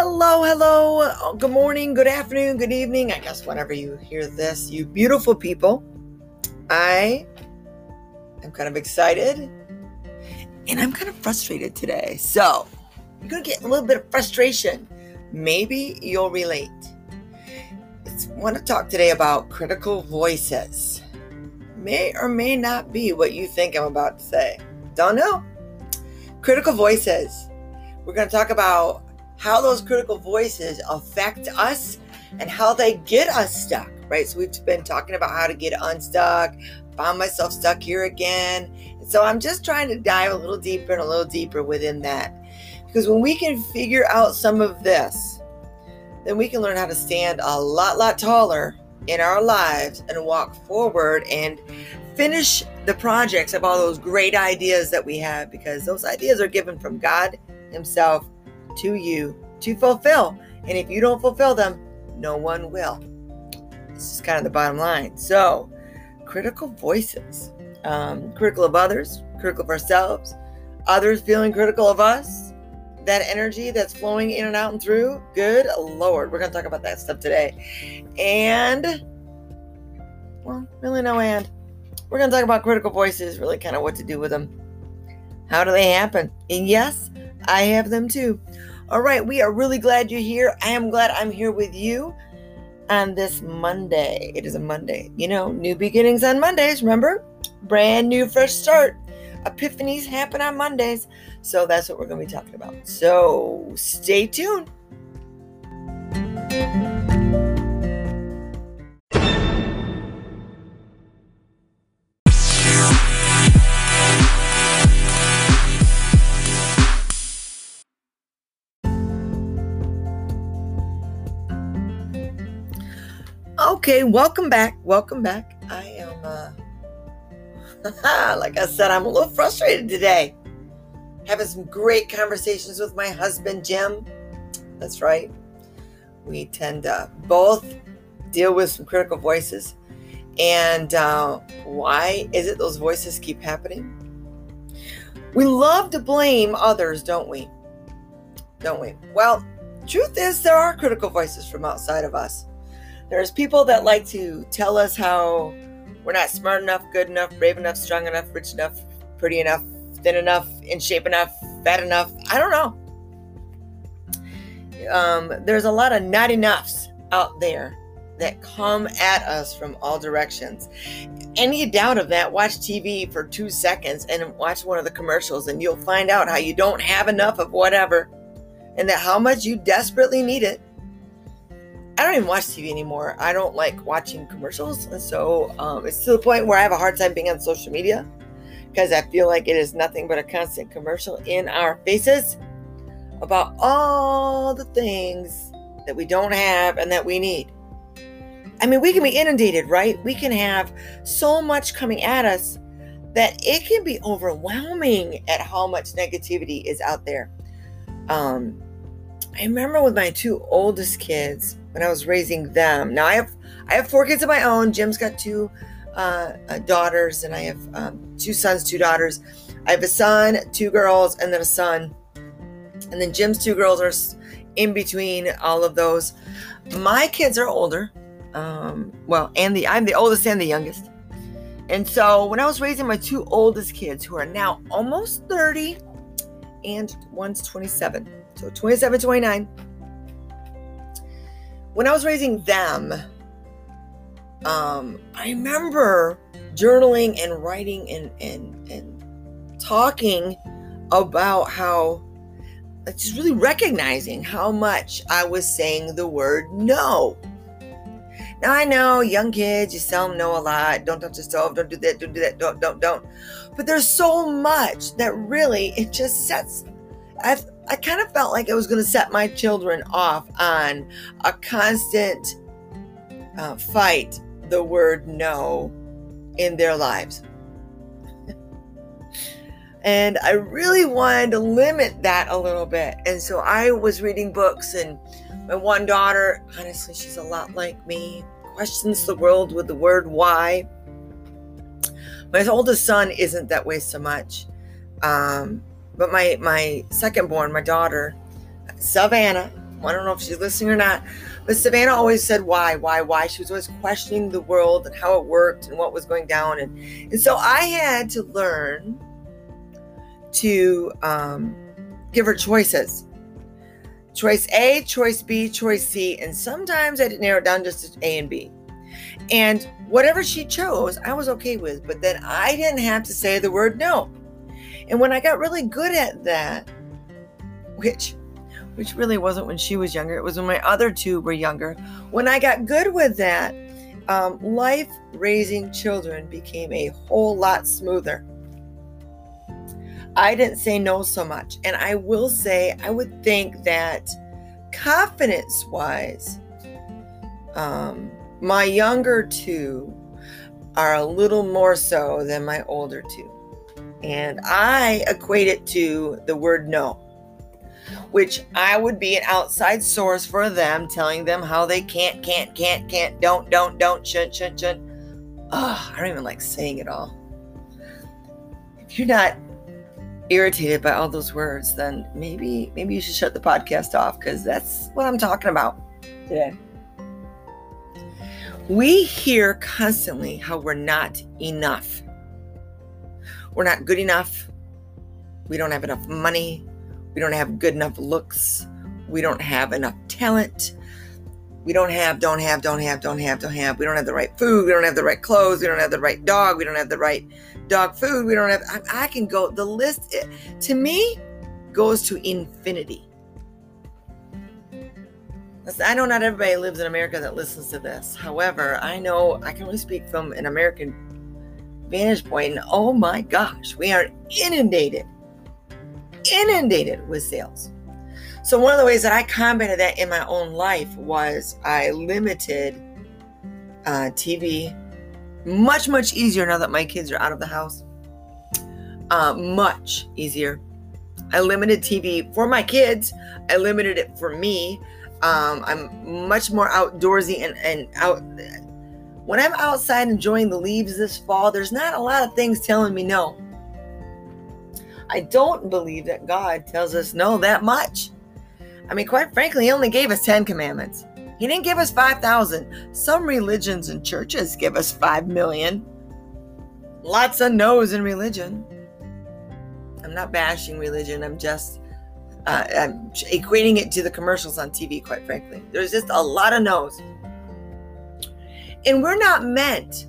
Hello, hello. Oh, good morning, good afternoon, good evening. I guess whenever you hear this, you beautiful people. I am kind of excited and I'm kind of frustrated today. So, you're going to get a little bit of frustration. Maybe you'll relate. I want to talk today about critical voices. May or may not be what you think I'm about to say. Don't know. Critical voices. We're going to talk about how those critical voices affect us and how they get us stuck, right? So we've been talking about how to get unstuck, found myself stuck here again. And so I'm just trying to dive a little deeper and a little deeper within that. Because when we can figure out some of this, then we can learn how to stand a lot, lot taller in our lives and walk forward and finish the projects of all those great ideas that we have because those ideas are given from God Himself to you to fulfill. And if you don't fulfill them, no one will. This is kind of the bottom line. So, critical voices, um, critical of others, critical of ourselves, others feeling critical of us, that energy that's flowing in and out and through. Good Lord, we're going to talk about that stuff today. And, well, really no and. We're going to talk about critical voices, really kind of what to do with them. How do they happen? And yes, I have them too. All right, we are really glad you're here. I am glad I'm here with you on this Monday. It is a Monday. You know, new beginnings on Mondays, remember? Brand new, fresh start. Epiphanies happen on Mondays. So that's what we're going to be talking about. So stay tuned. Okay, welcome back. Welcome back. I am, uh, like I said, I'm a little frustrated today. Having some great conversations with my husband, Jim. That's right. We tend to both deal with some critical voices. And uh, why is it those voices keep happening? We love to blame others, don't we? Don't we? Well, truth is, there are critical voices from outside of us. There's people that like to tell us how we're not smart enough, good enough, brave enough, strong enough, rich enough, pretty enough, thin enough, in shape enough, fat enough. I don't know. Um, there's a lot of not enoughs out there that come at us from all directions. Any doubt of that, watch TV for two seconds and watch one of the commercials, and you'll find out how you don't have enough of whatever and that how much you desperately need it I don't even watch TV anymore. I don't like watching commercials. And so um, it's to the point where I have a hard time being on social media because I feel like it is nothing but a constant commercial in our faces about all the things that we don't have and that we need. I mean, we can be inundated, right? We can have so much coming at us that it can be overwhelming at how much negativity is out there. Um, I remember with my two oldest kids when I was raising them. Now I have I have four kids of my own. Jim's got two uh, uh, daughters, and I have um, two sons, two daughters. I have a son, two girls, and then a son. And then Jim's two girls are in between all of those. My kids are older. Um, well, and the I'm the oldest and the youngest. And so when I was raising my two oldest kids, who are now almost 30, and one's 27, so 27, 29 when I was raising them, um, I remember journaling and writing and, and, and talking about how just really recognizing how much I was saying the word no. Now I know young kids, you tell them no a lot. Don't touch the stove. Don't do that. Don't do that. Don't don't don't. But there's so much that really it just sets. I've I kind of felt like I was going to set my children off on a constant uh, fight the word no in their lives. and I really wanted to limit that a little bit. And so I was reading books, and my one daughter, honestly, she's a lot like me, questions the world with the word why. My oldest son isn't that way so much. Um, but my my second born, my daughter, Savannah, I don't know if she's listening or not, but Savannah always said why, why, why. She was always questioning the world and how it worked and what was going down. And, and so I had to learn to um, give her choices choice A, choice B, choice C. And sometimes I would narrow it down just to A and B. And whatever she chose, I was okay with. But then I didn't have to say the word no. And when I got really good at that, which which really wasn't when she was younger, it was when my other two were younger. When I got good with that, um, life raising children became a whole lot smoother. I didn't say no so much. And I will say, I would think that confidence wise, um, my younger two are a little more so than my older two. And I equate it to the word no, which I would be an outside source for them, telling them how they can't, can't, can't, can't, don't, don't, don't, shouldn't, shouldn't, shouldn't. Oh, I don't even like saying it all. If you're not irritated by all those words, then maybe maybe you should shut the podcast off because that's what I'm talking about today. We hear constantly how we're not enough. We're not good enough. We don't have enough money. We don't have good enough looks. We don't have enough talent. We don't have, don't have, don't have, don't have, don't have. We don't have the right food. We don't have the right clothes. We don't have the right dog. We don't have the right dog food. We don't have, I, I can go, the list it, to me goes to infinity. I know not everybody lives in America that listens to this. However, I know I can only speak from an American vantage. And oh my gosh, we are inundated, inundated with sales. So, one of the ways that I combated that in my own life was I limited uh, TV. Much, much easier now that my kids are out of the house. Uh, much easier. I limited TV for my kids. I limited it for me. Um, I'm much more outdoorsy and, and out. When I'm outside enjoying the leaves this fall, there's not a lot of things telling me no. I don't believe that God tells us no that much. I mean, quite frankly, He only gave us 10 commandments. He didn't give us 5,000. Some religions and churches give us 5 million. Lots of no's in religion. I'm not bashing religion. I'm just uh, I'm equating it to the commercials on TV, quite frankly. There's just a lot of no's. And we're not meant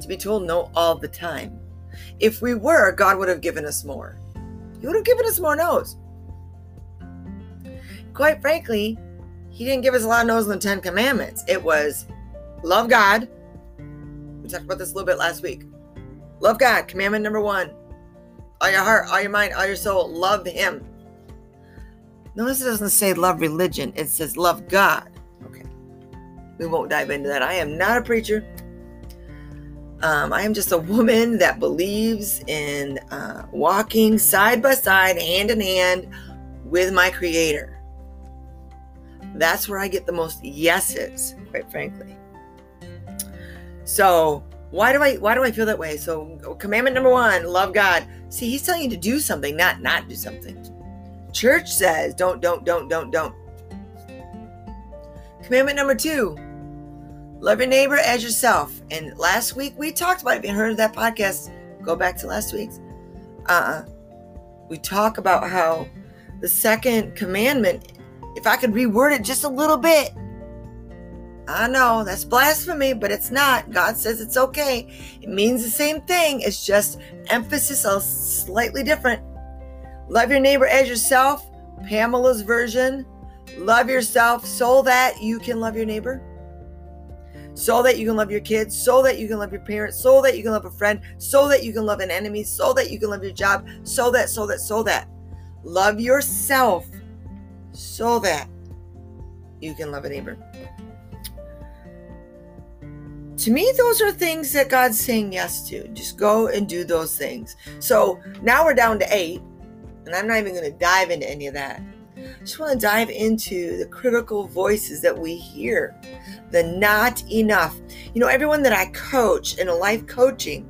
to be told no all the time. If we were, God would have given us more. He would have given us more no's. Quite frankly, He didn't give us a lot of no's in the Ten Commandments. It was love God. We talked about this a little bit last week. Love God, commandment number one. All your heart, all your mind, all your soul, love Him. Notice it doesn't say love religion, it says love God. We won't dive into that. I am not a preacher. Um, I am just a woman that believes in uh, walking side by side, hand in hand with my Creator. That's where I get the most yeses, quite frankly. So, why do I why do I feel that way? So, commandment number one: love God. See, He's telling you to do something, not not do something. Church says don't, don't, don't, don't, don't. Commandment number two love your neighbor as yourself. And last week we talked about, if you heard that podcast, go back to last week's. Uh, we talk about how the second commandment, if I could reword it just a little bit, I know that's blasphemy, but it's not. God says it's okay. It means the same thing. It's just emphasis a slightly different. Love your neighbor as yourself. Pamela's version. Love yourself so that you can love your neighbor. So that you can love your kids, so that you can love your parents, so that you can love a friend, so that you can love an enemy, so that you can love your job, so that, so that, so that. Love yourself so that you can love a neighbor. To me, those are things that God's saying yes to. Just go and do those things. So now we're down to eight. And I'm not even going to dive into any of that. I just want to dive into the critical voices that we hear, the not enough. You know, everyone that I coach in a life coaching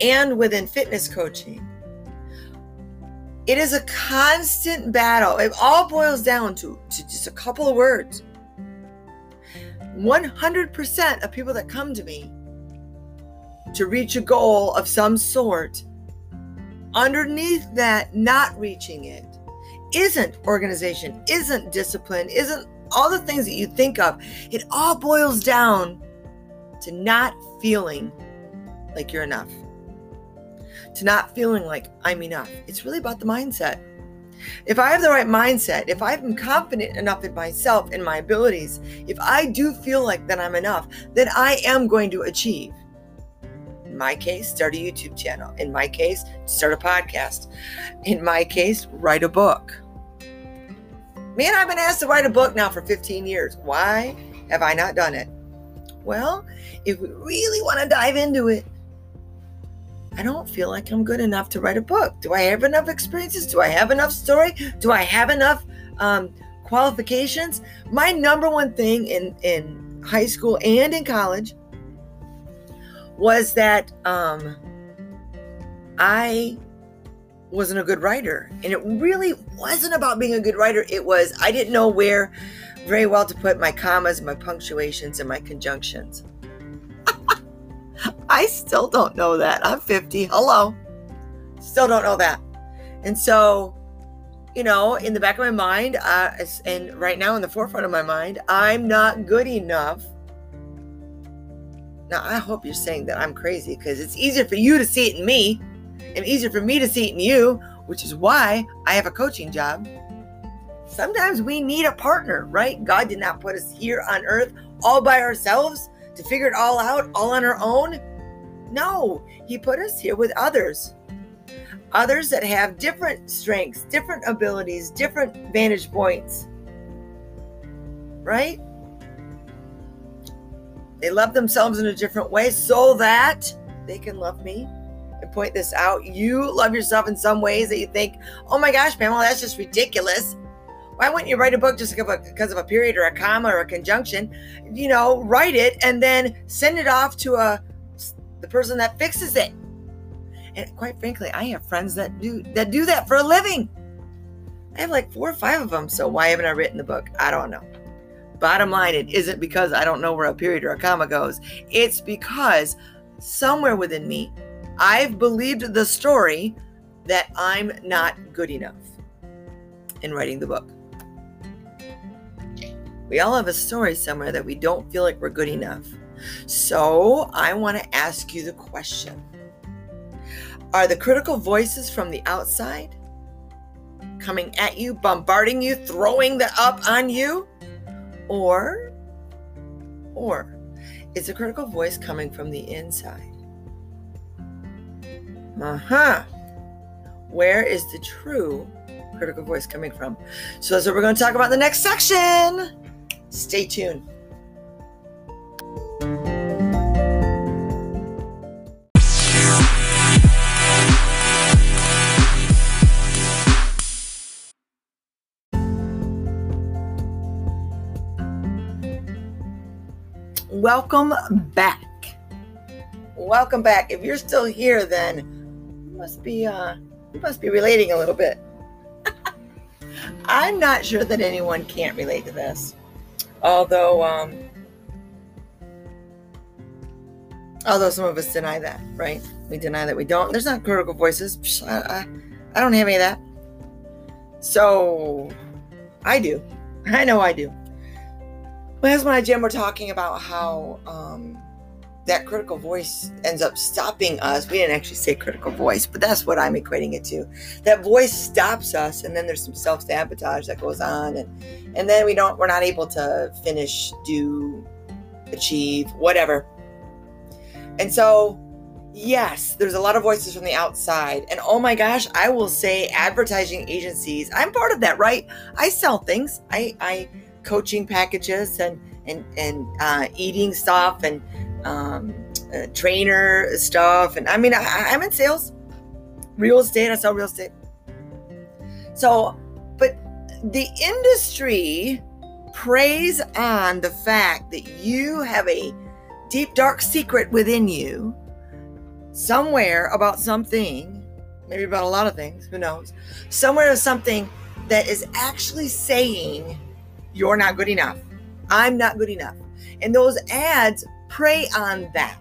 and within fitness coaching, It is a constant battle. It all boils down to, to just a couple of words. 100% of people that come to me to reach a goal of some sort, underneath that, not reaching it, isn't organization, isn't discipline, isn't all the things that you think of. It all boils down to not feeling like you're enough, to not feeling like I'm enough. It's really about the mindset. If I have the right mindset, if I'm confident enough in myself and my abilities, if I do feel like that I'm enough, then I am going to achieve. In my case, start a YouTube channel. In my case, start a podcast. In my case, write a book. Man, I've been asked to write a book now for 15 years. Why have I not done it? Well, if we really want to dive into it, I don't feel like I'm good enough to write a book. Do I have enough experiences? Do I have enough story? Do I have enough um, qualifications? My number one thing in, in high school and in college was that um, I wasn't a good writer. And it really wasn't about being a good writer. It was, I didn't know where very well to put my commas, my punctuations, and my conjunctions. I still don't know that. I'm 50. Hello. Still don't know that. And so, you know, in the back of my mind, uh, and right now in the forefront of my mind, I'm not good enough. Now, I hope you're saying that I'm crazy because it's easier for you to see it in me and easier for me to see it in you, which is why I have a coaching job. Sometimes we need a partner, right? God did not put us here on earth all by ourselves to figure it all out all on our own. No, He put us here with others. Others that have different strengths, different abilities, different vantage points. Right? They love themselves in a different way so that they can love me and point this out. You love yourself in some ways that you think, oh my gosh, Pamela, that's just ridiculous. Why wouldn't you write a book just because of a period or a comma or a conjunction? You know, write it and then send it off to uh, a the person that fixes it. And quite frankly, I have friends that do that do that for a living. I have like four or five of them. So why haven't I written the book? I don't know. Bottom line, it isn't because I don't know where a period or a comma goes. It's because somewhere within me, I've believed the story that I'm not good enough in writing the book. We all have a story somewhere that we don't feel like we're good enough. So I want to ask you the question Are the critical voices from the outside coming at you, bombarding you, throwing the up on you? Or, or is the critical voice coming from the inside? Uh huh. Where is the true critical voice coming from? So that's what we're going to talk about in the next section. Stay tuned. Welcome back. Welcome back. If you're still here, then you must be uh you must be relating a little bit. I'm not sure that anyone can't relate to this. Although, um, although some of us deny that, right? We deny that we don't. There's not critical voices. I, I, I don't have any of that. So, I do. I know I do. My husband and I, Jim were talking about how um, that critical voice ends up stopping us. We didn't actually say critical voice, but that's what I'm equating it to. That voice stops us, and then there's some self sabotage that goes on, and and then we don't we're not able to finish, do, achieve, whatever. And so, yes, there's a lot of voices from the outside, and oh my gosh, I will say, advertising agencies. I'm part of that, right? I sell things. I I coaching packages and and and uh, eating stuff and um, uh, trainer stuff. And I mean, I, I'm in sales, real estate. I sell real estate. So, but the industry preys on the fact that you have a deep, dark secret within you somewhere about something maybe about a lot of things, who knows? Somewhere there's something that is actually saying, you're not good enough. I'm not good enough. And those ads prey on that.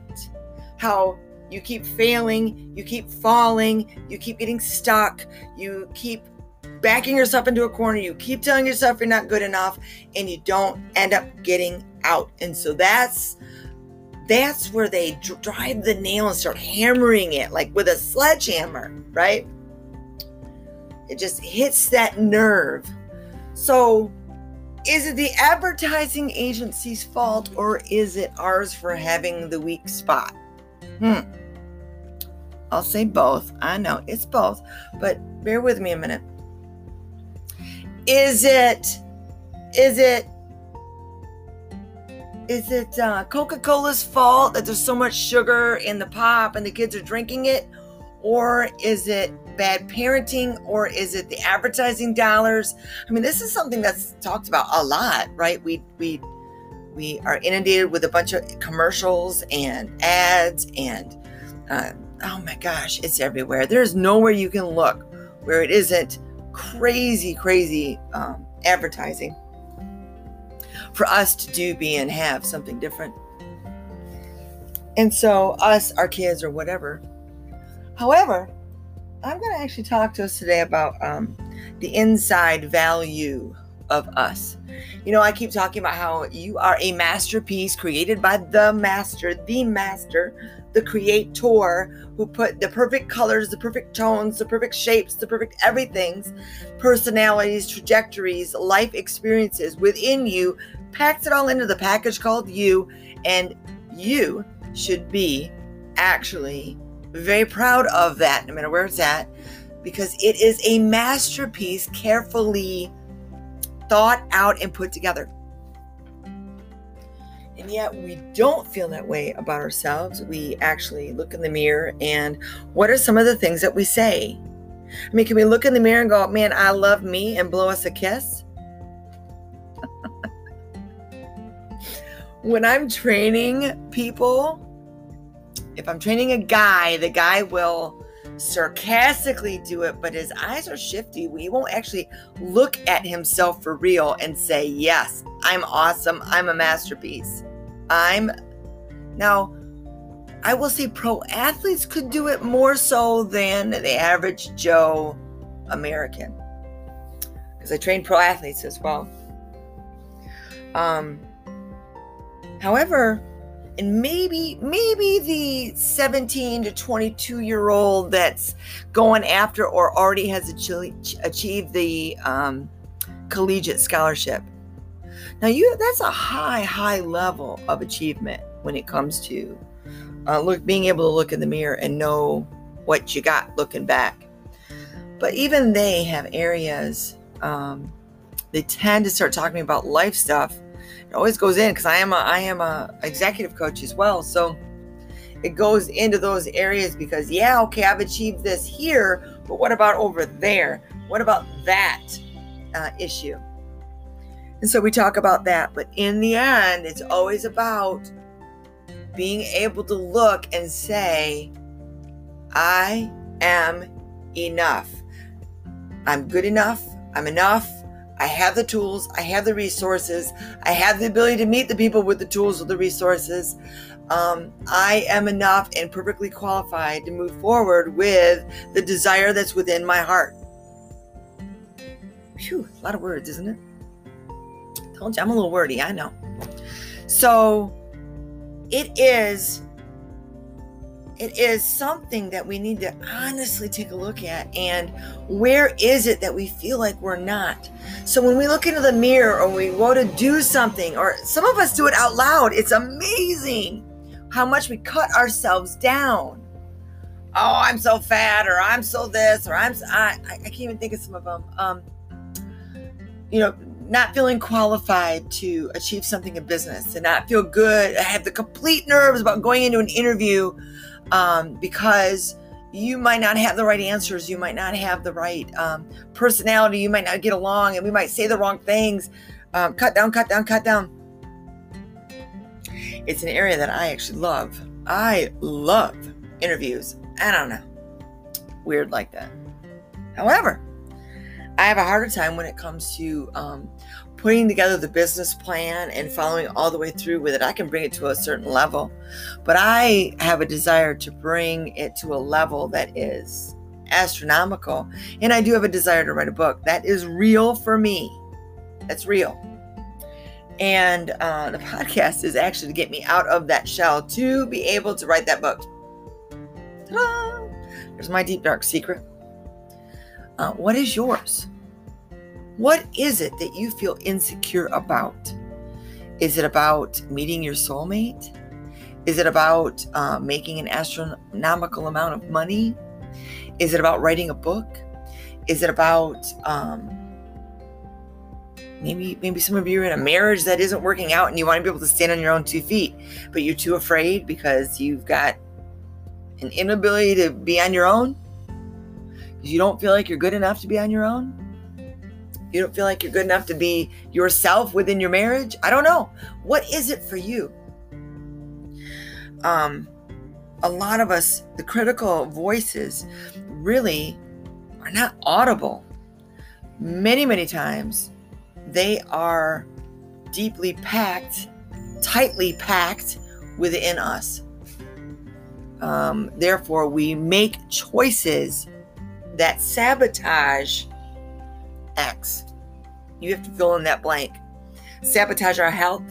How you keep failing, you keep falling, you keep getting stuck, you keep backing yourself into a corner, you keep telling yourself you're not good enough, and you don't end up getting out. And so that's that's where they drive the nail and start hammering it like with a sledgehammer, right? It just hits that nerve. So, is it the advertising agency's fault or is it ours for having the weak spot? Hmm. I'll say both. I know it's both, but bear with me a minute. Is it is it is it uh, Coca Cola's fault that there's so much sugar in the pop and the kids are drinking it? Or is it bad parenting? Or is it the advertising dollars? I mean, this is something that's talked about a lot, right? We, we, we are inundated with a bunch of commercials and ads and uh, oh my gosh, it's everywhere. There's nowhere you can look where it isn't crazy, crazy um, advertising for us to do, be, and have something different. And so, us, our kids, or whatever. However, I'm going to actually talk to us today about um, the inside value of us. You know, I keep talking about how you are a masterpiece created by the master, the master, the creator who put the perfect colors, the perfect tones, the perfect shapes, the perfect everything's, personalities, trajectories, life experiences within you packs it all into the package called you, and you should be actually very proud of that, no matter where it's at, because it is a masterpiece carefully thought out and put together. And yet we don't feel that way about ourselves. We actually look in the mirror and what are some of the things that we say? I mean, can we look in the mirror and go, man, I love me and blow us a kiss? when I'm training people, if I'm training a guy, the guy will sarcastically do it, but his eyes are shifty. He won't actually look at himself for real and say, Yes, I'm awesome. I'm a masterpiece. I'm now, I will say pro athletes could do it more so than the average Joe American because I train pro athletes as well. Um, However, and maybe maybe the 17 to 22 year old that's going after or already has achieved the um, collegiate scholarship. Now you that's a high high level of achievement when it comes to uh, look being able to look in the mirror and know what you got looking back. But even they have areas um, they tend to start talking about life stuff always goes in because I am a I am a executive coach as well. So it goes into those areas because yeah, okay, I've achieved this here, but what about over there? What about that uh, issue? And so we talk about that, but in the end, it's always about being able to look and say, I am enough. I'm good enough. I'm enough. I have the tools, I have the resources, I have the ability to meet the people with the tools or the resources. Um, I am enough and perfectly qualified to move forward with the desire that's within my heart. Phew, a lot of words, isn't it? Told you I'm a little wordy, I know. So it is it is something that we need to honestly take a look at and where is it that we feel like we're not? So when we look into the mirror or we want to do something or some of us do it out loud it's amazing how much we cut ourselves down. Oh i'm so fat or i'm so this or i'm so, I, I can't even think of some of them um, you know not feeling qualified to achieve something in business and not feel good i have the complete nerves about going into an interview um, because you might not have the right answers. You might not have the right um, personality. You might not get along, and we might say the wrong things. Um, cut down, cut down, cut down. It's an area that I actually love. I love interviews. I don't know. weird like that. However, I have a harder time when it comes to um, putting together the business plan and following all the way through with it. I can bring it to a certain level, but I have a desire to bring it to a level that is astronomical. And I do have a desire to write a book that is real for me. That's real. And uh, the podcast is actually to get me out of that shell to be able to write that book. Ta-da! There's my deep dark secret. Uh, what is yours? What is it that you feel insecure about? Is it about meeting your soulmate? Is it about uh, making an astronomical amount of money? Is it about writing a book? Is it about um, maybe maybe some of you are in a marriage that isn't working out and you want to be able to stand on your own two feet, but you're too afraid because you've got an inability to be on your own? because You don't feel like you're good enough to be on your own? You don't feel like you're good enough to be yourself within your marriage? I don't know. What is it for you? Um, a lot of us, the critical voices, really are not audible. Many, many times, they are deeply packed, tightly packed within us. Um, therefore, we make choices that sabotage X. You have to fill in that blank. Sabotage our health,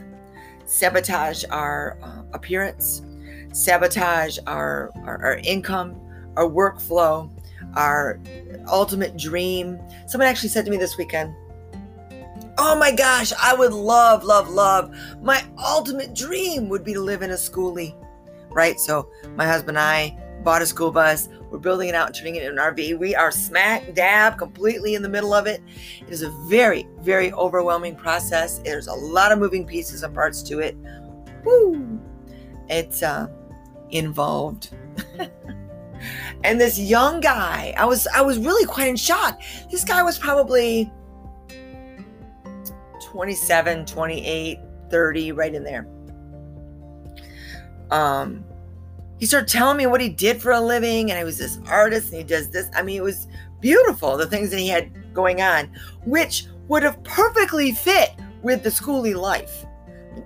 sabotage our uh, appearance, sabotage our, our, our income, our workflow, our ultimate dream. Someone actually said to me this weekend, Oh my gosh, I would love, love, love. My ultimate dream would be to live in a schoolie, right? So, my husband and I bought a school bus. We're building it out and turning it into an RV. We are smack dab completely in the middle of it. It is a very, very overwhelming process. There's a lot of moving pieces and parts to it. Woo! It's uh, involved. and this young guy, I was I was really quite in shock. This guy was probably 27, 28, 30, right in there. Um, he started telling me what he did for a living, and he was this artist, and he does this. I mean, it was beautiful the things that he had going on, which would have perfectly fit with the schooly life.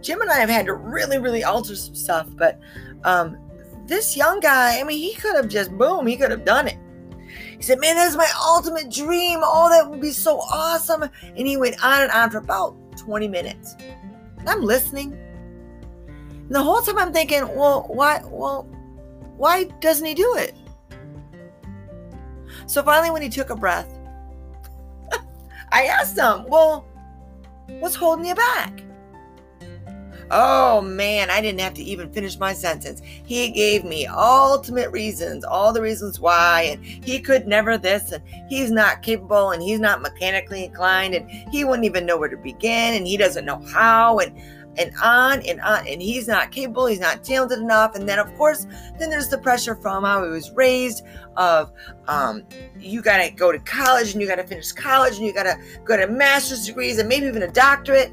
Jim and I have had to really, really alter some stuff, but um, this young guy, I mean, he could have just boom, he could have done it. He said, Man, that's my ultimate dream. Oh, that would be so awesome. And he went on and on for about 20 minutes. And I'm listening. And the whole time I'm thinking, well, why well, why doesn't he do it? So finally when he took a breath, I asked him, Well, what's holding you back? Oh man, I didn't have to even finish my sentence. He gave me ultimate reasons, all the reasons why, and he could never this, and he's not capable, and he's not mechanically inclined, and he wouldn't even know where to begin, and he doesn't know how, and and on and on. And he's not capable, he's not talented enough. And then, of course, then there's the pressure from how he was raised of um, you got to go to college and you got to finish college and you got to go to master's degrees and maybe even a doctorate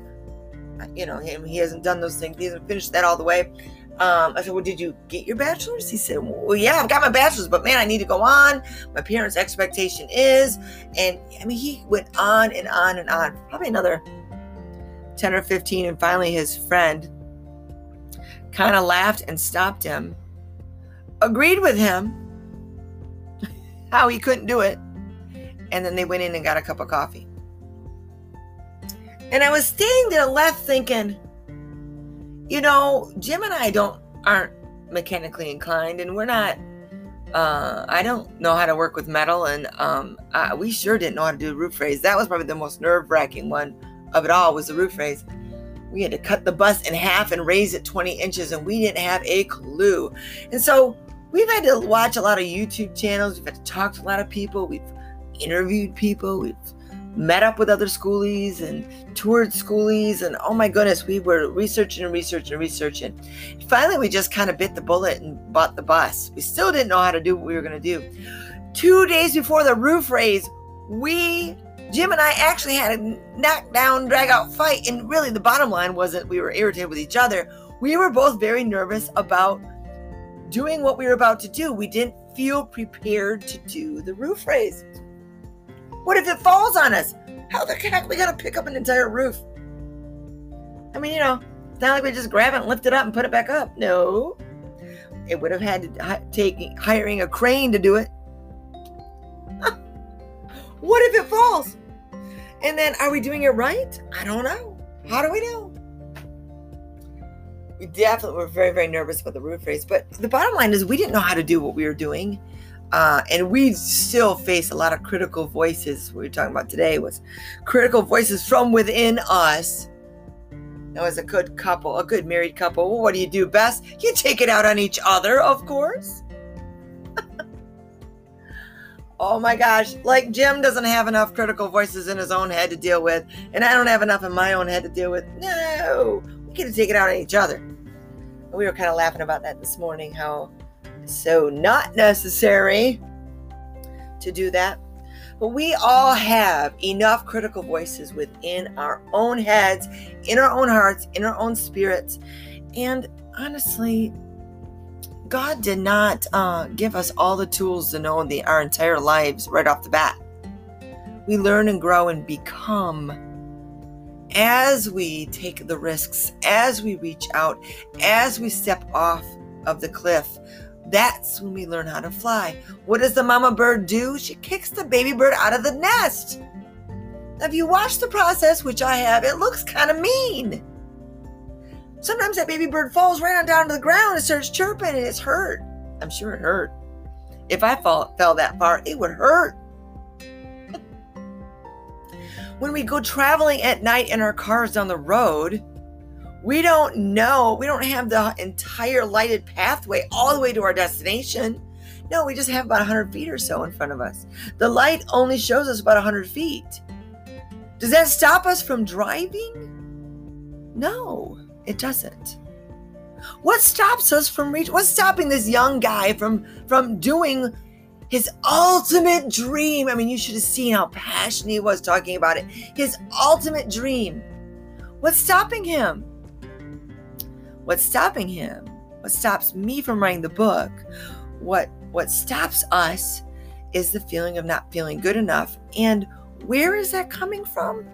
you know, him, he hasn't done those things. He hasn't finished that all the way. Um, I said, Well, did you get your bachelor's? He said, Well, yeah, I've got my bachelor's, but man, I need to go on. My parents' expectation is. And I mean, he went on and on and on, probably another 10 or 15. And finally, his friend kind of laughed and stopped him, agreed with him how he couldn't do it. And then they went in and got a cup of coffee. And I was standing there left thinking, you know, Jim and I don't aren't mechanically inclined, and we're not. Uh, I don't know how to work with metal, and um, I, we sure didn't know how to do roof raise. That was probably the most nerve wracking one of it all. Was the roof raise? We had to cut the bus in half and raise it 20 inches, and we didn't have a clue. And so we've had to watch a lot of YouTube channels. We've had to talk to a lot of people. We've interviewed people. We've met up with other schoolies and toured schoolies and oh my goodness we were researching and researching and researching finally we just kind of bit the bullet and bought the bus we still didn't know how to do what we were going to do two days before the roof raise we jim and i actually had a knockdown drag out fight and really the bottom line wasn't we were irritated with each other we were both very nervous about doing what we were about to do we didn't feel prepared to do the roof raise? What if it falls on us? How the heck we gotta pick up an entire roof? I mean, you know, it's not like we just grab it and lift it up and put it back up. No, it would have had to take hiring a crane to do it. what if it falls? And then are we doing it right? I don't know. How do we know? We definitely were very, very nervous about the roof raise. But the bottom line is we didn't know how to do what we were doing. Uh, and we still face a lot of critical voices. What we are talking about today was critical voices from within us. Now, as a good couple, a good married couple, well, what do you do best? You take it out on each other, of course. Oh my gosh, like Jim doesn't have enough critical voices in his own head to deal with, and I don't have enough in my own head to deal with. No, we to take it out on each other. And we were kind of laughing about that this morning, how so not necessary to do that. But we all have enough critical voices within our own heads, in our own hearts, in our own spirits. And honestly, God did not uh, give us all the tools to know the, our entire lives right off the bat. We learn and grow and become as we take the risks, as we reach out, as we step off of the cliff. That's when we learn how to fly. What does the mama bird do? She kicks the baby bird out of the nest. Now, if you watch the process, which I have, it looks kind of mean. Sometimes that baby bird falls right on down to the ground and starts chirping and it's hurt. I'm sure it hurt. If I fall, fell that far, it would hurt. when we go traveling at night in our cars down the road, we don't know, we don't have the entire lighted pathway all the way to our destination. No, we just have about 100 feet or so in front of us. The light only shows us about 100 feet. Does that stop us from driving? No, it doesn't. What stops us from reaching? What's stopping this young guy from from doing his ultimate dream? I mean, you should have seen how passionate he was talking about it. His ultimate dream. What's stopping him? What's stopping him? What stops me from writing the book? What what stops us is the feeling of not feeling good enough. And where is that coming from?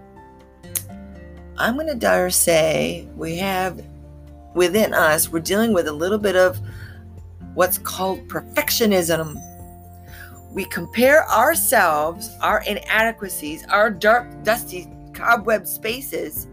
I'm going to dare say we have within us, we're dealing with a little bit of what's called perfectionism. We compare ourselves, our inadequacies, our dark, dusty, cobweb spaces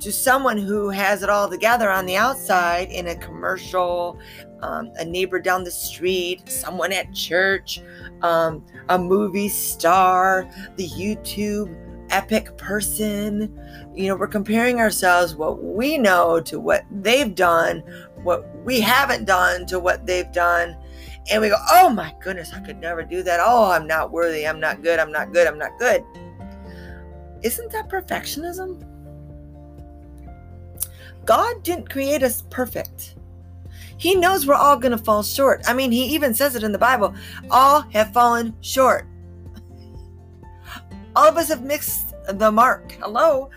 to someone who has it all together on the outside in a commercial, um, a neighbor down the street, someone at church, um, a movie star, the YouTube epic person. You know, we're comparing ourselves, what we know, to what they've done, what we haven't done to what they've done. And we go, oh my goodness, I could never do that. Oh, I'm not worthy. I'm not good. I'm not good. I'm not good. Isn't that perfectionism? God didn't create us perfect. He knows we're all going to fall short. I mean, he even says it in the Bible all have fallen short. All of us have missed the mark. Hello.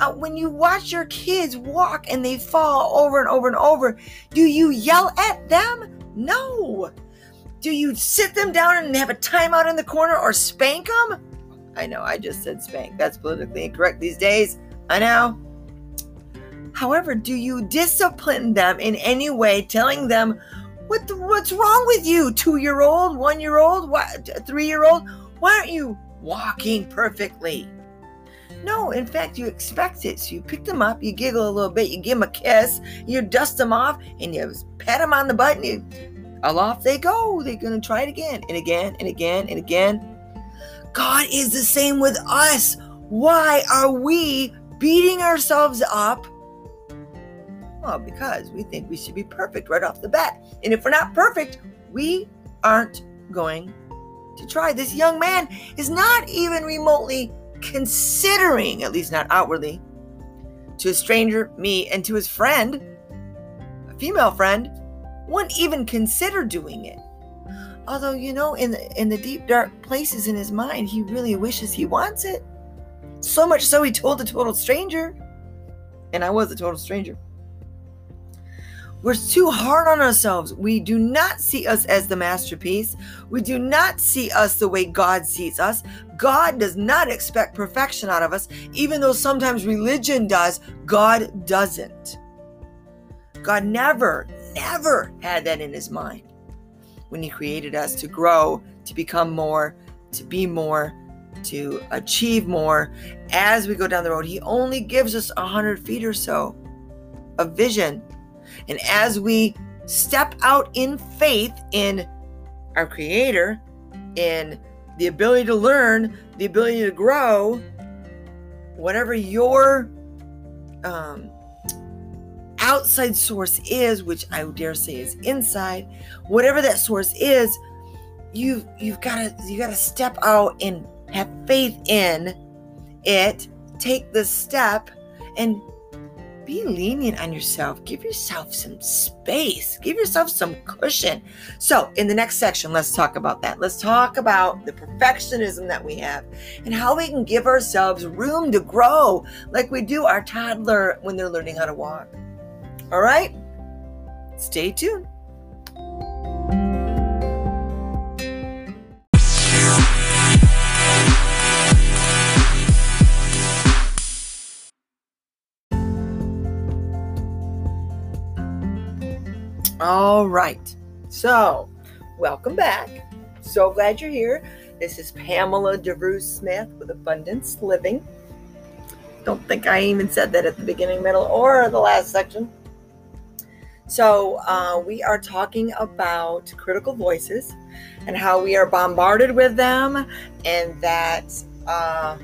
Uh, when you watch your kids walk and they fall over and over and over, do you yell at them? No. Do you sit them down and have a timeout in the corner or spank them? I know, I just said spank. That's politically incorrect these days. I know. However, do you discipline them in any way, telling them what the, what's wrong with you, two year old, one year old, three year old? Why aren't you walking perfectly? No, in fact, you expect it. So you pick them up, you giggle a little bit, you give them a kiss, you dust them off, and you pat them on the butt, and you, off they go. They're going to try it again and again and again and again. God is the same with us. Why are we beating ourselves up well, because we think we should be perfect right off the bat. And if we're not perfect, we aren't going to try. This young man is not even remotely considering, at least not outwardly, to a stranger, me, and to his friend, a female friend, wouldn't even consider doing it. Although, you know, in the, in the deep, dark places in his mind, he really wishes he wants it. So much so he told a total stranger. And I was a total stranger We're too hard on ourselves. We do not see us as the masterpiece. We do not see us the way God sees us. God does not expect perfection out of us, even though sometimes religion does. God doesn't. God never, never had that in his mind when he created us to grow, to become more, to be more, to achieve more. As we go down the road, he only gives us a hundred feet or so of vision and as we step out in faith in our Creator, in the ability to learn, the ability to grow, whatever your um, outside source is, which I dare say is inside, whatever that source is, you you've got to you got to step out and have faith in it. Take the step and be lenient on yourself. Give yourself some space. Give yourself some cushion. So, in the next section, let's talk about that. Let's talk about the perfectionism that we have and how we can give ourselves room to grow like we do our toddler when they're learning how to walk. All right? Stay tuned. All right. So, welcome back. So glad you're here. This is Pamela DeVries Smith with Abundance Living. Don't think I even said that at the beginning, middle, or the last section. So, uh, we are talking about critical voices and how we are bombarded with them, and that uh,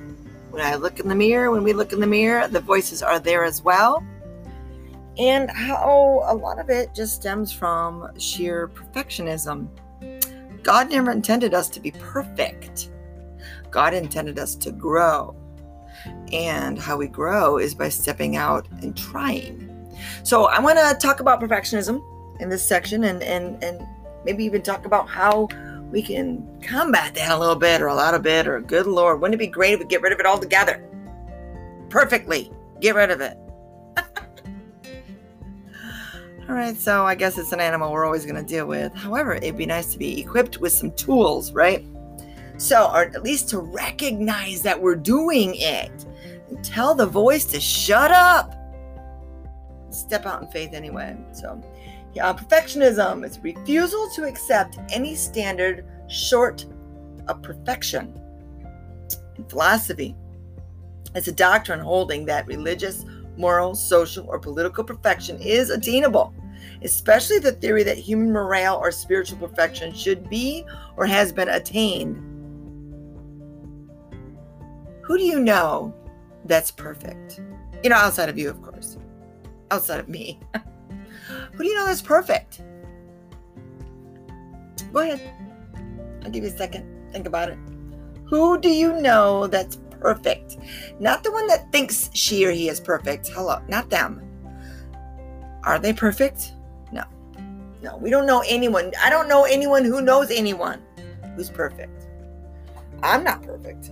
when I look in the mirror, when we look in the mirror, the voices are there as well and how a lot of it just stems from sheer perfectionism. God never intended us to be perfect, God intended us to grow. And how we grow is by stepping out and trying. So, I want to talk about perfectionism in this section and, and, and maybe even talk about how we can combat that a little bit or a lot of bit or good lord wouldn't it be great if we get rid of it altogether perfectly get rid of it all right, so I guess it's an animal we're always going to deal with. However, it'd be nice to be equipped with some tools, right? So, or at least to recognize that we're doing it and tell the voice to shut up. Step out in faith anyway. So, yeah, perfectionism is refusal to accept any standard short of perfection. In philosophy, it's a doctrine holding that religious moral, social, or political perfection is attainable, especially the theory that human morale or spiritual perfection should be or has been attained. Who do you know that's perfect? You know, outside of you, of course, outside of me. Who do you know that's perfect? Go ahead. I'll give you a second. Think about it. Who do you know that's perfect. Not the one that thinks she or he is perfect. Hello, not them. Are they perfect? No. We don't know anyone. I don't know anyone who knows anyone who's perfect. I'm not perfect.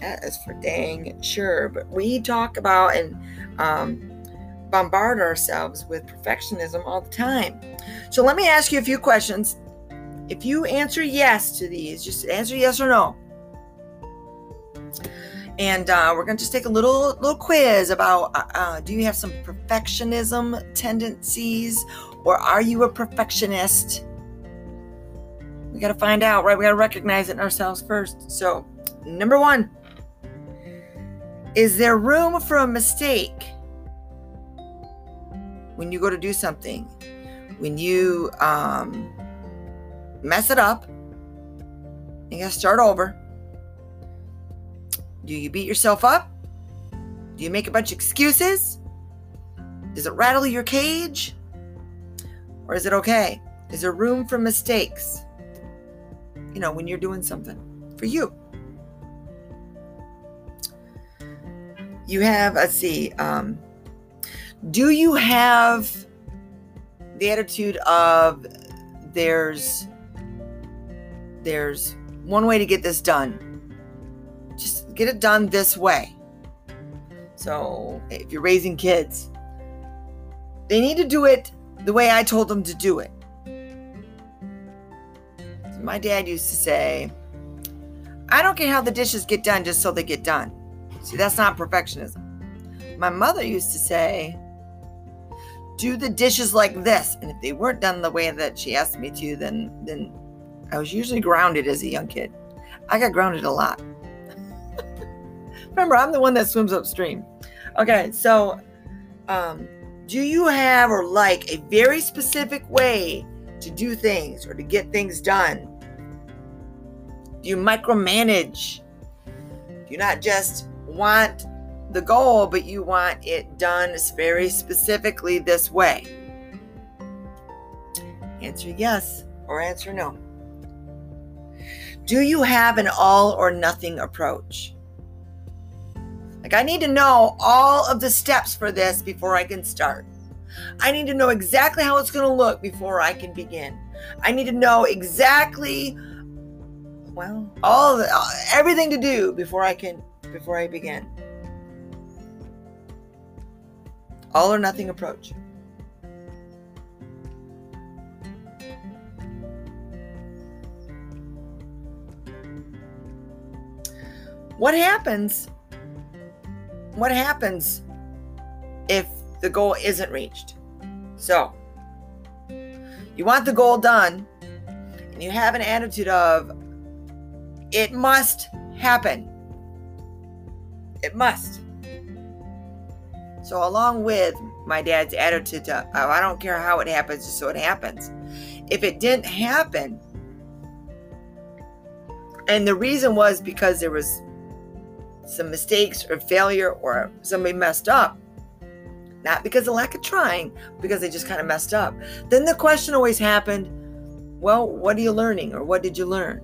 That is for dang sure. But we talk about and um, bombard ourselves with perfectionism all the time. So let me ask you a few questions. If you answer yes to these, just answer yes or no and uh, we're going to just take a little little quiz about uh, uh, do you have some perfectionism tendencies or are you a perfectionist we got to find out right we got to recognize it in ourselves first so number one is there room for a mistake when you go to do something when you um, mess it up you got to start over do you beat yourself up? Do you make a bunch of excuses? Does it rattle your cage? Or is it okay? Is there room for mistakes? You know, when you're doing something for you. You have, let's see, um, do you have the attitude of there's there's one way to get this done just get it done this way. So, if you're raising kids, they need to do it the way I told them to do it. My dad used to say, I don't care how the dishes get done just so they get done. See, that's not perfectionism. My mother used to say, do the dishes like this. And if they weren't done the way that she asked me to, then then I was usually grounded as a young kid. I got grounded a lot. Remember, I'm the one that swims upstream. Okay, so um, do you have or like a very specific way to do things or to get things done? Do you micromanage? Do you not just want the goal, but you want it done very specifically this way? Answer yes or answer no. Do you have an all or nothing approach? Like, I need to know all of the steps for this before I can start. I need to know exactly how it's going to look before I can begin. I need to know exactly, well, all the, uh, everything to do before I can before I begin. All or nothing approach. What happens? What happens if the goal isn't reached? So, you want the goal done, and you have an attitude of, it must happen. It must. So, along with my dad's attitude to, oh, I don't care how it happens, just so it happens. If it didn't happen, and the reason was because there was some mistakes or failure or somebody messed up, not because of lack of trying, because they just kind of messed up, then the question always happened, well, what are you learning or what did you learn?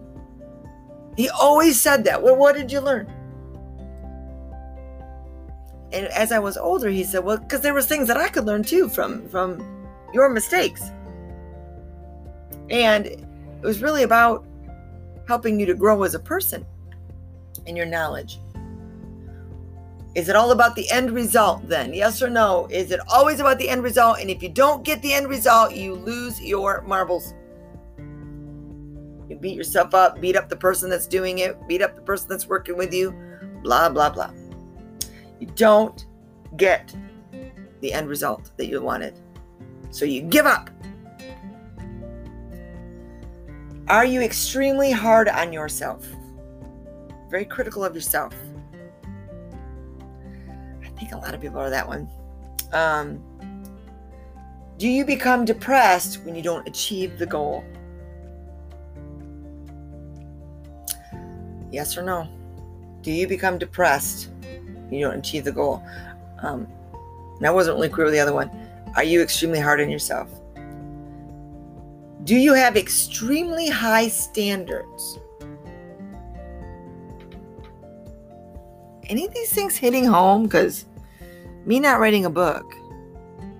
He always said that. Well, what did you learn? And as I was older, he said, well, because there was things that I could learn too from from your mistakes. And it was really about helping you to grow as a person in your knowledge. Is it all about the end result then? Yes or no? Is it always about the end result? And if you don't get the end result, you lose your marbles. You beat yourself up, beat up the person that's doing it, beat up the person that's working with you, blah, blah, blah. You don't get the end result that you wanted. So you give up. Are you extremely hard on yourself? Very critical of yourself? A lot of people are that one. Um, do you become depressed when you don't achieve the goal? Yes or no? Do you become depressed you don't achieve the goal? Um, and I wasn't really clear with the other one. Are you extremely hard on yourself? Do you have extremely high standards? Any of these things hitting home? Because me not writing a book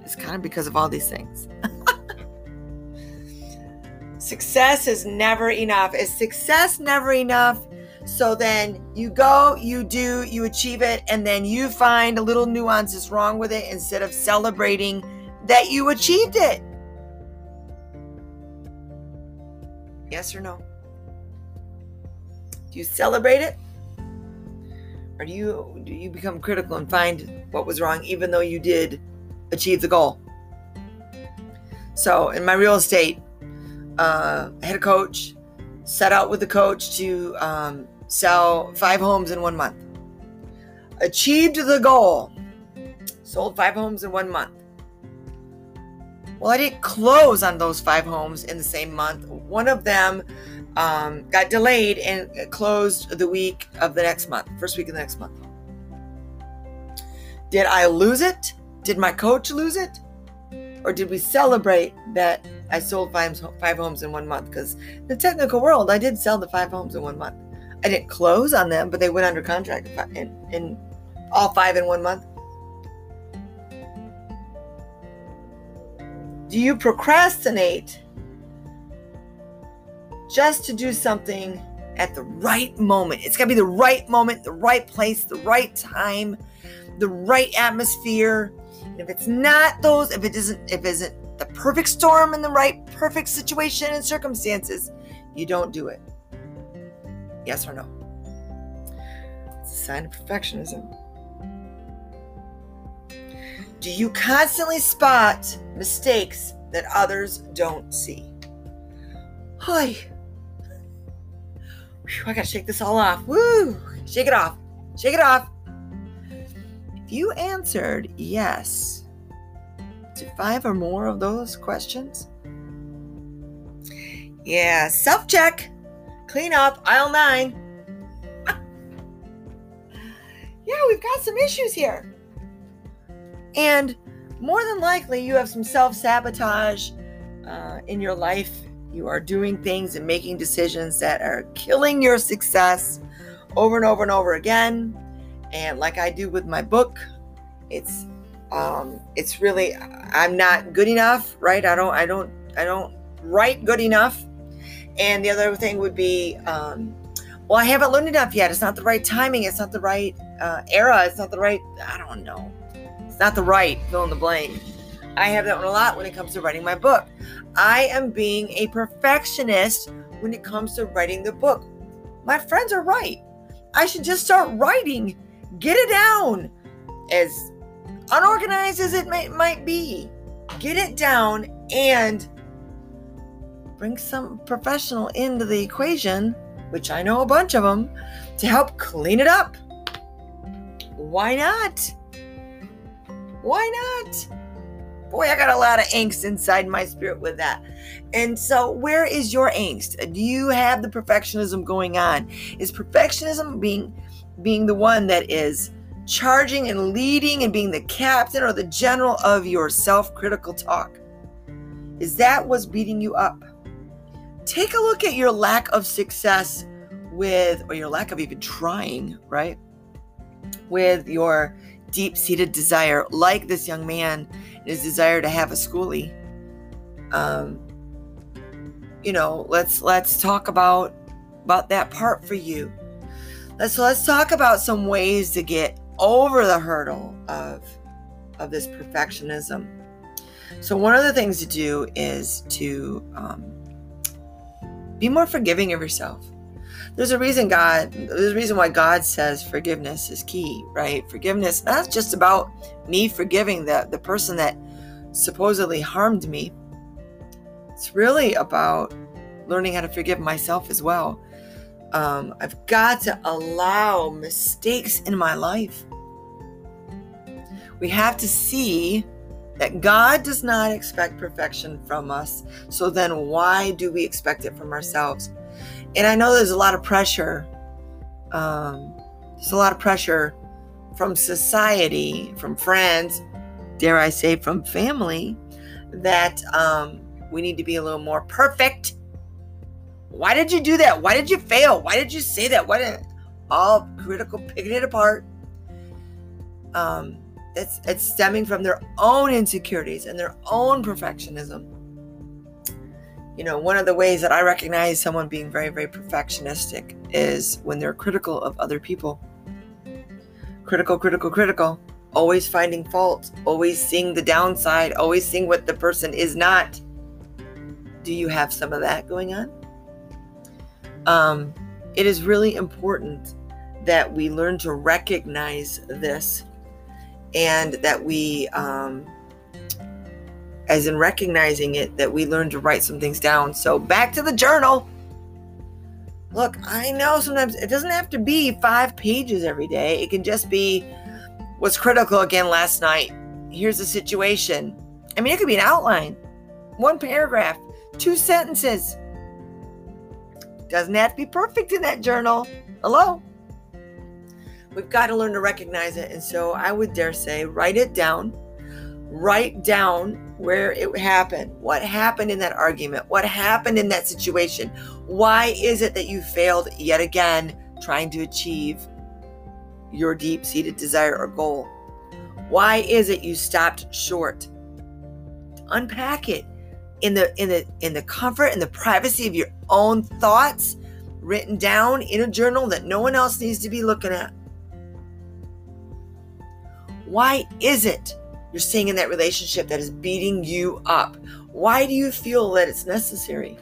is kind of because of all these things. success is never enough. Is success never enough? So then you go, you do, you achieve it, and then you find a little nuances wrong with it instead of celebrating that you achieved it. Yes or no? Do you celebrate it? Or do you do you become critical and find what was wrong even though you did achieve the goal? So in my real estate, uh, I had a coach, set out with the coach to um, sell five homes in one month. Achieved the goal, sold five homes in one month. Well, I didn't close on those five homes in the same month. One of them um, got delayed and closed the week of the next month, first week of the next month. Did I lose it? Did my coach lose it? Or did we celebrate that I sold five, five homes in one month? Because the technical world, I did sell the five homes in one month. I didn't close on them, but they went under contract in, in all five in one month. Do you procrastinate just to do something at the right moment. It's got to be the right moment, the right place, the right time, the right atmosphere. And if it's not those, if it isn't, if it isn't the perfect storm and the right perfect situation and circumstances, you don't do it. Yes or no? It's a sign of perfectionism. Do you constantly spot mistakes that others don't see? Hi. I gotta shake this all off. Woo! Shake it off. Shake it off. If you answered yes to five or more of those questions, yeah, self check, clean up, aisle nine. yeah, we've got some issues here. And more than likely, you have some self sabotage uh, in your life. You are doing things and making decisions that are killing your success over and over and over again. And like I do with my book, it's um, it's really I'm not good enough, right? I don't I don't I don't write good enough. And the other thing would be, um, well, I haven't learned enough yet. It's not the right timing. It's not the right uh, era. It's not the right. I don't know. It's not the right fill in the blank. I have that one a lot when it comes to writing my book. I am being a perfectionist when it comes to writing the book. My friends are right. I should just start writing. Get it down. As unorganized as it may, might be, get it down and bring some professional into the equation, which I know a bunch of them, to help clean it up. Why not? Why not? Boy, I got a lot of angst inside my spirit with that. And so, where is your angst? Do you have the perfectionism going on? Is perfectionism being being the one that is charging and leading and being the captain or the general of your self-critical talk? Is that what's beating you up? Take a look at your lack of success with or your lack of even trying, right? With your deep-seated desire like this young man his desire to have a schoolie. Um, you know, let's let's talk about about that part for you. Let's let's talk about some ways to get over the hurdle of of this perfectionism. So one of the things to do is to um, be more forgiving of yourself. There's a reason God, there's a reason why God says forgiveness is key, right? Forgiveness, that's just about me forgiving the, the person that supposedly harmed me. It's really about learning how to forgive myself as well. Um, I've got to allow mistakes in my life. We have to see that God does not expect perfection from us. So then, why do we expect it from ourselves? And I know there's a lot of pressure. Um, there's a lot of pressure from society, from friends, dare I say, from family, that um, we need to be a little more perfect. Why did you do that? Why did you fail? Why did you say that? Why did all critical picking it apart? Um, it's it's stemming from their own insecurities and their own perfectionism. You know, one of the ways that I recognize someone being very, very perfectionistic is when they're critical of other people. Critical, critical, critical. Always finding fault, always seeing the downside, always seeing what the person is not. Do you have some of that going on? Um, it is really important that we learn to recognize this and that we um, as in recognizing it, that we learn to write some things down. So back to the journal. Look, I know sometimes it doesn't have to be five pages every day. It can just be what's critical again last night. Here's the situation. I mean, it could be an outline, one paragraph, two sentences. Doesn't have to be perfect in that journal. Hello? We've got to learn to recognize it. And so I would dare say, write it down. Write down where it happened, what happened in that argument, what happened in that situation. Why is it that you failed yet again trying to achieve your deep seated desire or goal? Why is it you stopped short? Unpack it in the in the in the comfort and the privacy of your own thoughts written down in a journal that no one else needs to be looking at. Why is it you're staying in that relationship that is beating you up? Why do you feel that it's necessary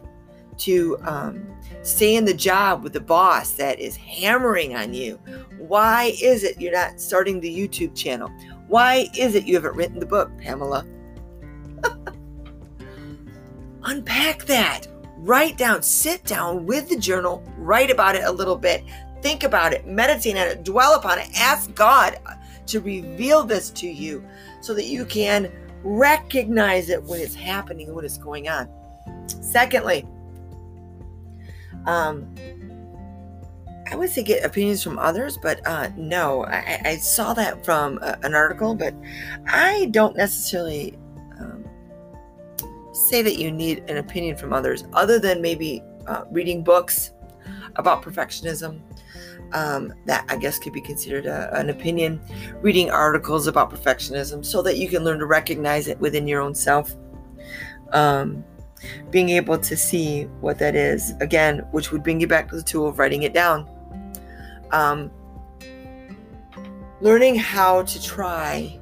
to um, stay in the job with the boss that is hammering on you? Why is it you're not starting the YouTube channel? Why is it you haven't written the book, Pamela? Unpack that. Write down, sit down with the journal, write about it a little bit, think about it, meditate on it, dwell upon it, ask God to reveal this to you so that you can recognize it when it's happening, when it's going on. Secondly, um, I would say get opinions from others, but uh, no, I, I, saw that from a, an article, but I don't necessarily um, say that you need an opinion from others other than maybe uh, reading books about perfectionism um, that I guess could be considered a, an opinion, reading articles about perfectionism so that you can learn to recognize it within your own self. Um, being able to see what that is, again, which would bring you back to the tool of writing it down. Um, learning how to try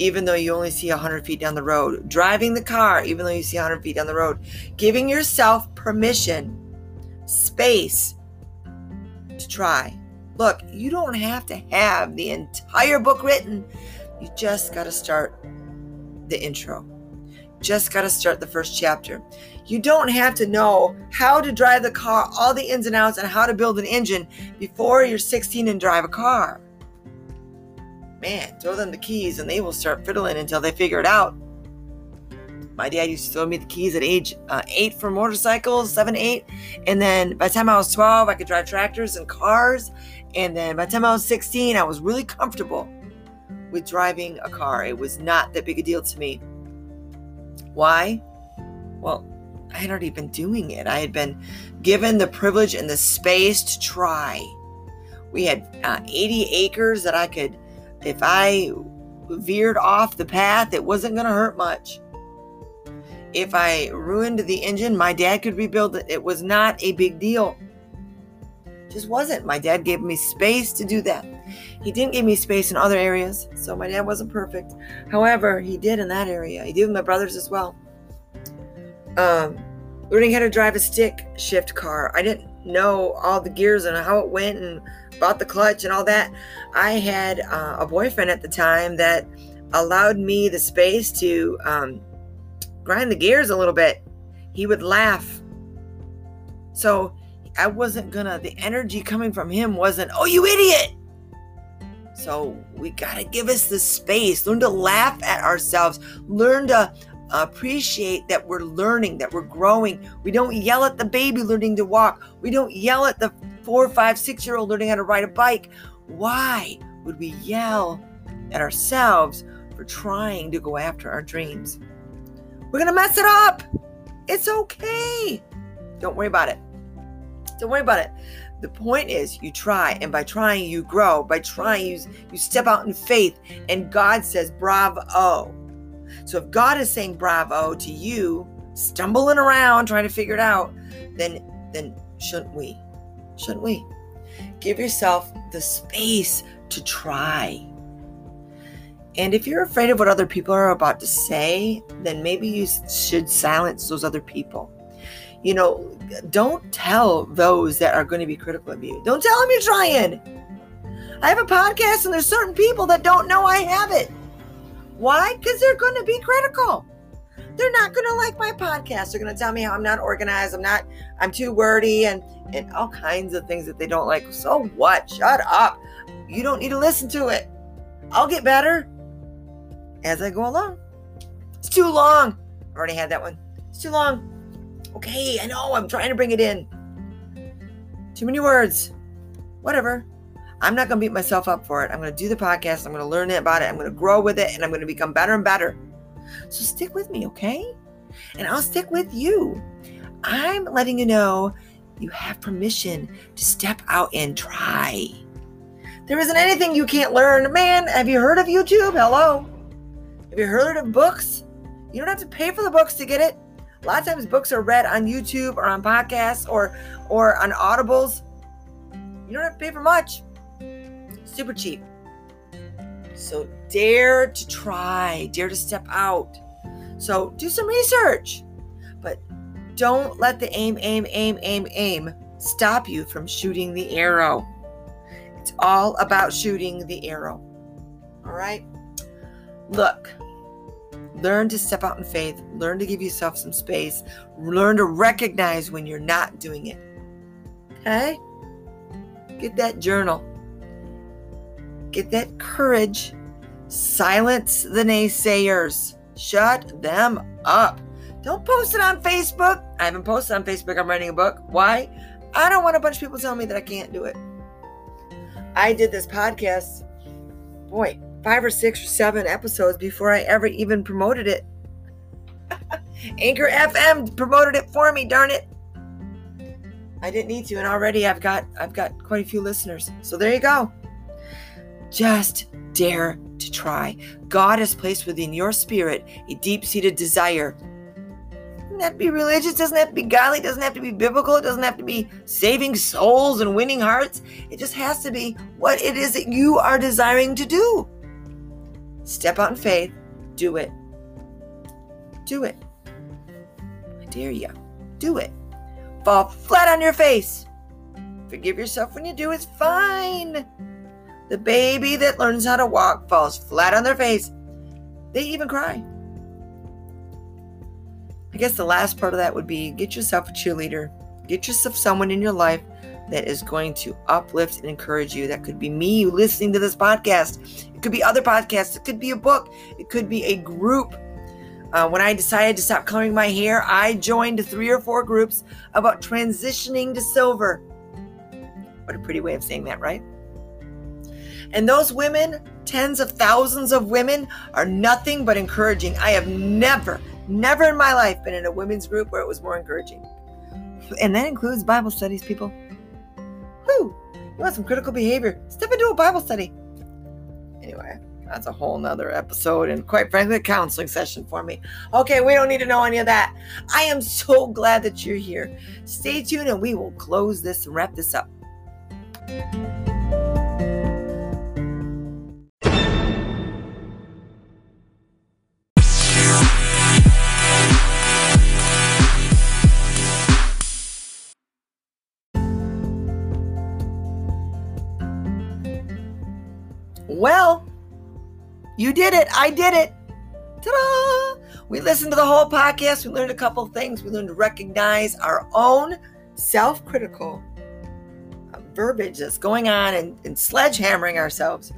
even though you only see 100 feet down the road, driving the car, even though you see 100 feet down the road, giving yourself permission, space to try. Look, you don't have to have the entire book written. You just got to start the intro. Just got to start the first chapter. You don't have to know how to drive the car, all the ins and outs, and how to build an engine before you're 16 and drive a car. Man, throw them the keys and they will start fiddling until they figure it out. My dad used to throw me the keys at age uh, eight for motorcycles, seven, eight. And then by the time I was 12, I could drive tractors and cars. And then by the time I was 16, I was really comfortable with driving a car. It was not that big a deal to me. Why? Well, I had already been doing it. I had been given the privilege and the space to try. We had uh, 80 acres that I could, if I veered off the path, it wasn't going to hurt much. If I ruined the engine, my dad could rebuild it. It was not a big deal. Just wasn't. My dad gave me space to do that. He didn't give me space in other areas, so my dad wasn't perfect. However, he did in that area. He did with my brothers as well. Um, learning how to drive a stick shift car. I didn't know all the gears and how it went and about the clutch and all that. I had uh, a boyfriend at the time that allowed me the space to um, grind the gears a little bit, he would laugh. So I wasn't gonna, the energy coming from him wasn't, oh, you idiot. So we gotta give us the space, learn to laugh at ourselves, learn to appreciate that we're learning, that we're growing. We don't yell at the baby learning to walk, we don't yell at the four, five, six year old learning how to ride a bike. Why would we yell at ourselves for trying to go after our dreams? We're going to mess it up. It's okay. Don't worry about it. Don't worry about it. The point is you try and by trying you grow. By trying you you step out in faith and God says bravo. So if God is saying bravo to you, stumbling around trying to figure it out, then then shouldn't we? Shouldn't we? Give yourself the space to try. And if you're afraid of what other people are about to say, then maybe you should silence those other people. You know, don't tell those that are going to be critical of you. Don't tell them you're trying. I have a podcast and there's certain people that don't know I have it. Why? Because they're going to be critical. They're not going to like my podcast. They're going to tell me how I'm not organized, I'm not, I'm too wordy, and and all kinds of things that they don't like. So what? Shut up. You don't need to listen to it. I'll get better as I go along. It's too long. I already had that one. It's too long. Okay, I know. I'm trying to bring it in. Too many words. Whatever. I'm not going to beat myself up for it. I'm going to do the podcast. I'm going to learn about it. I'm going to grow with it and I'm going to become better and better. So stick with me, okay? And I'll stick with you. I'm letting you know you have permission to step out and try. There isn't anything you can't learn. Man, have you heard of YouTube? Hello. Have you heard of books? You don't have to pay for the books to get it. A lot of times books are read on YouTube or on podcasts or or on audibles. You don't have to pay for much. Super cheap. So dare to try, dare to step out. So do some research, but don't let the aim, aim, aim, aim, aim stop you from shooting the arrow. It's all about shooting the arrow. All right? Look, learn to step out in faith, learn to give yourself some space, learn to recognize when you're not doing it. Okay? Get that journal. Get that courage. Silence the naysayers. Shut them up. Don't post it on Facebook. I haven't posted on Facebook. I'm writing a book. Why? I don't want a bunch of people telling me that I can't do it. I did this podcast, boy, five or six or seven episodes before I ever even promoted it. Anchor FM promoted it for me, darn it. I didn't need to, and already I've got I've got quite a few listeners. So there you go. Just dare to try. God has placed within your spirit a deep-seated desire. Doesn't have to be religious, doesn't have to be godly, doesn't have to be biblical, it doesn't have to be saving souls and winning hearts. It just has to be what it is that you are desiring to do. Step out in faith, do it. Do it. I dare you. Do it. Fall flat on your face. Forgive yourself when you do, it's fine. The baby that learns how to walk falls flat on their face. They even cry. I guess the last part of that would be get yourself a cheerleader. Get yourself someone in your life that is going to uplift and encourage you. That could be me listening to this podcast. It could be other podcasts. It could be a book. It could be a group. Uh, when I decided to stop coloring my hair, I joined three or four groups about transitioning to silver. What a pretty way of saying that, right? And those women, tens of thousands of women, are nothing but encouraging. I have never, never in my life been in a women's group where it was more encouraging. And that includes Bible studies, people. Whew, you want some critical behavior? Step into a Bible study. Anyway, that's a whole nother episode and quite frankly, a counseling session for me. Okay, we don't need to know any of that. I am so glad that you're here. Stay tuned and we will close this and wrap this up. Well, you did it. I did it. Ta-da! We listened to the whole podcast. We learned a couple things. We learned to recognize our own self-critical uh, verbiage that's going on and, and sledgehammering ourselves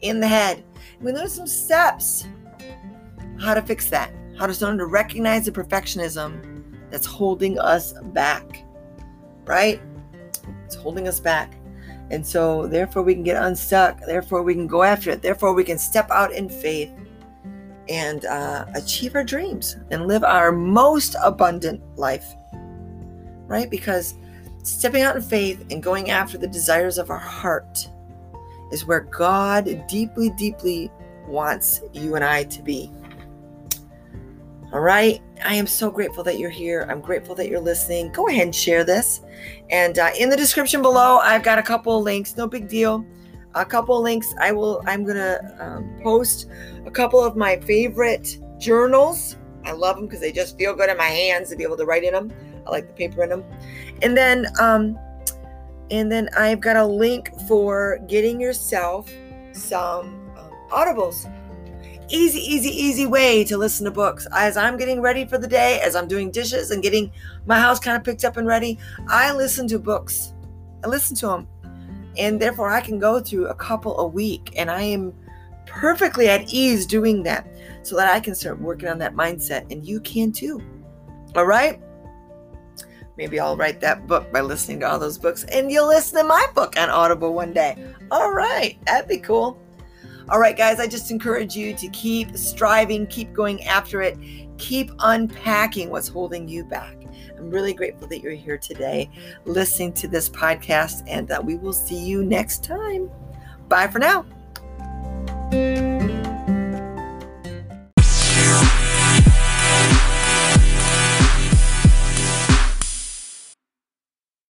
in the head. We learned some steps how to fix that, how to learn to recognize the perfectionism that's holding us back, right? It's holding us back. And so, therefore, we can get unstuck. Therefore, we can go after it. Therefore, we can step out in faith and uh, achieve our dreams and live our most abundant life. Right? Because stepping out in faith and going after the desires of our heart is where God deeply, deeply wants you and I to be. All right. I am so grateful that you're here. I'm grateful that you're listening. Go ahead and share this. And uh, in the description below, I've got a couple of links. No big deal. A couple links. I will. I'm gonna um, post a couple of my favorite journals. I love them because they just feel good in my hands to be able to write in them. I like the paper in them. And then, um, and then I've got a link for getting yourself some um, audibles easy, easy, easy way to listen to books. As I'm getting ready for the day, as I'm doing dishes and getting my house kind of picked up and ready, I listen to books. I listen to them. And therefore, I can go through a couple a week. And I am perfectly at ease doing that so that I can start working on that mindset. And you can too. All right? Maybe I'll write that book by listening to all those books and you'll listen to my book on Audible one day. All right, that'd be cool. All right, guys, I just encourage you to keep striving, keep going after it, keep unpacking what's holding you back. I'm really grateful that you're here today listening to this podcast, and uh, we will see you next time. Bye for now.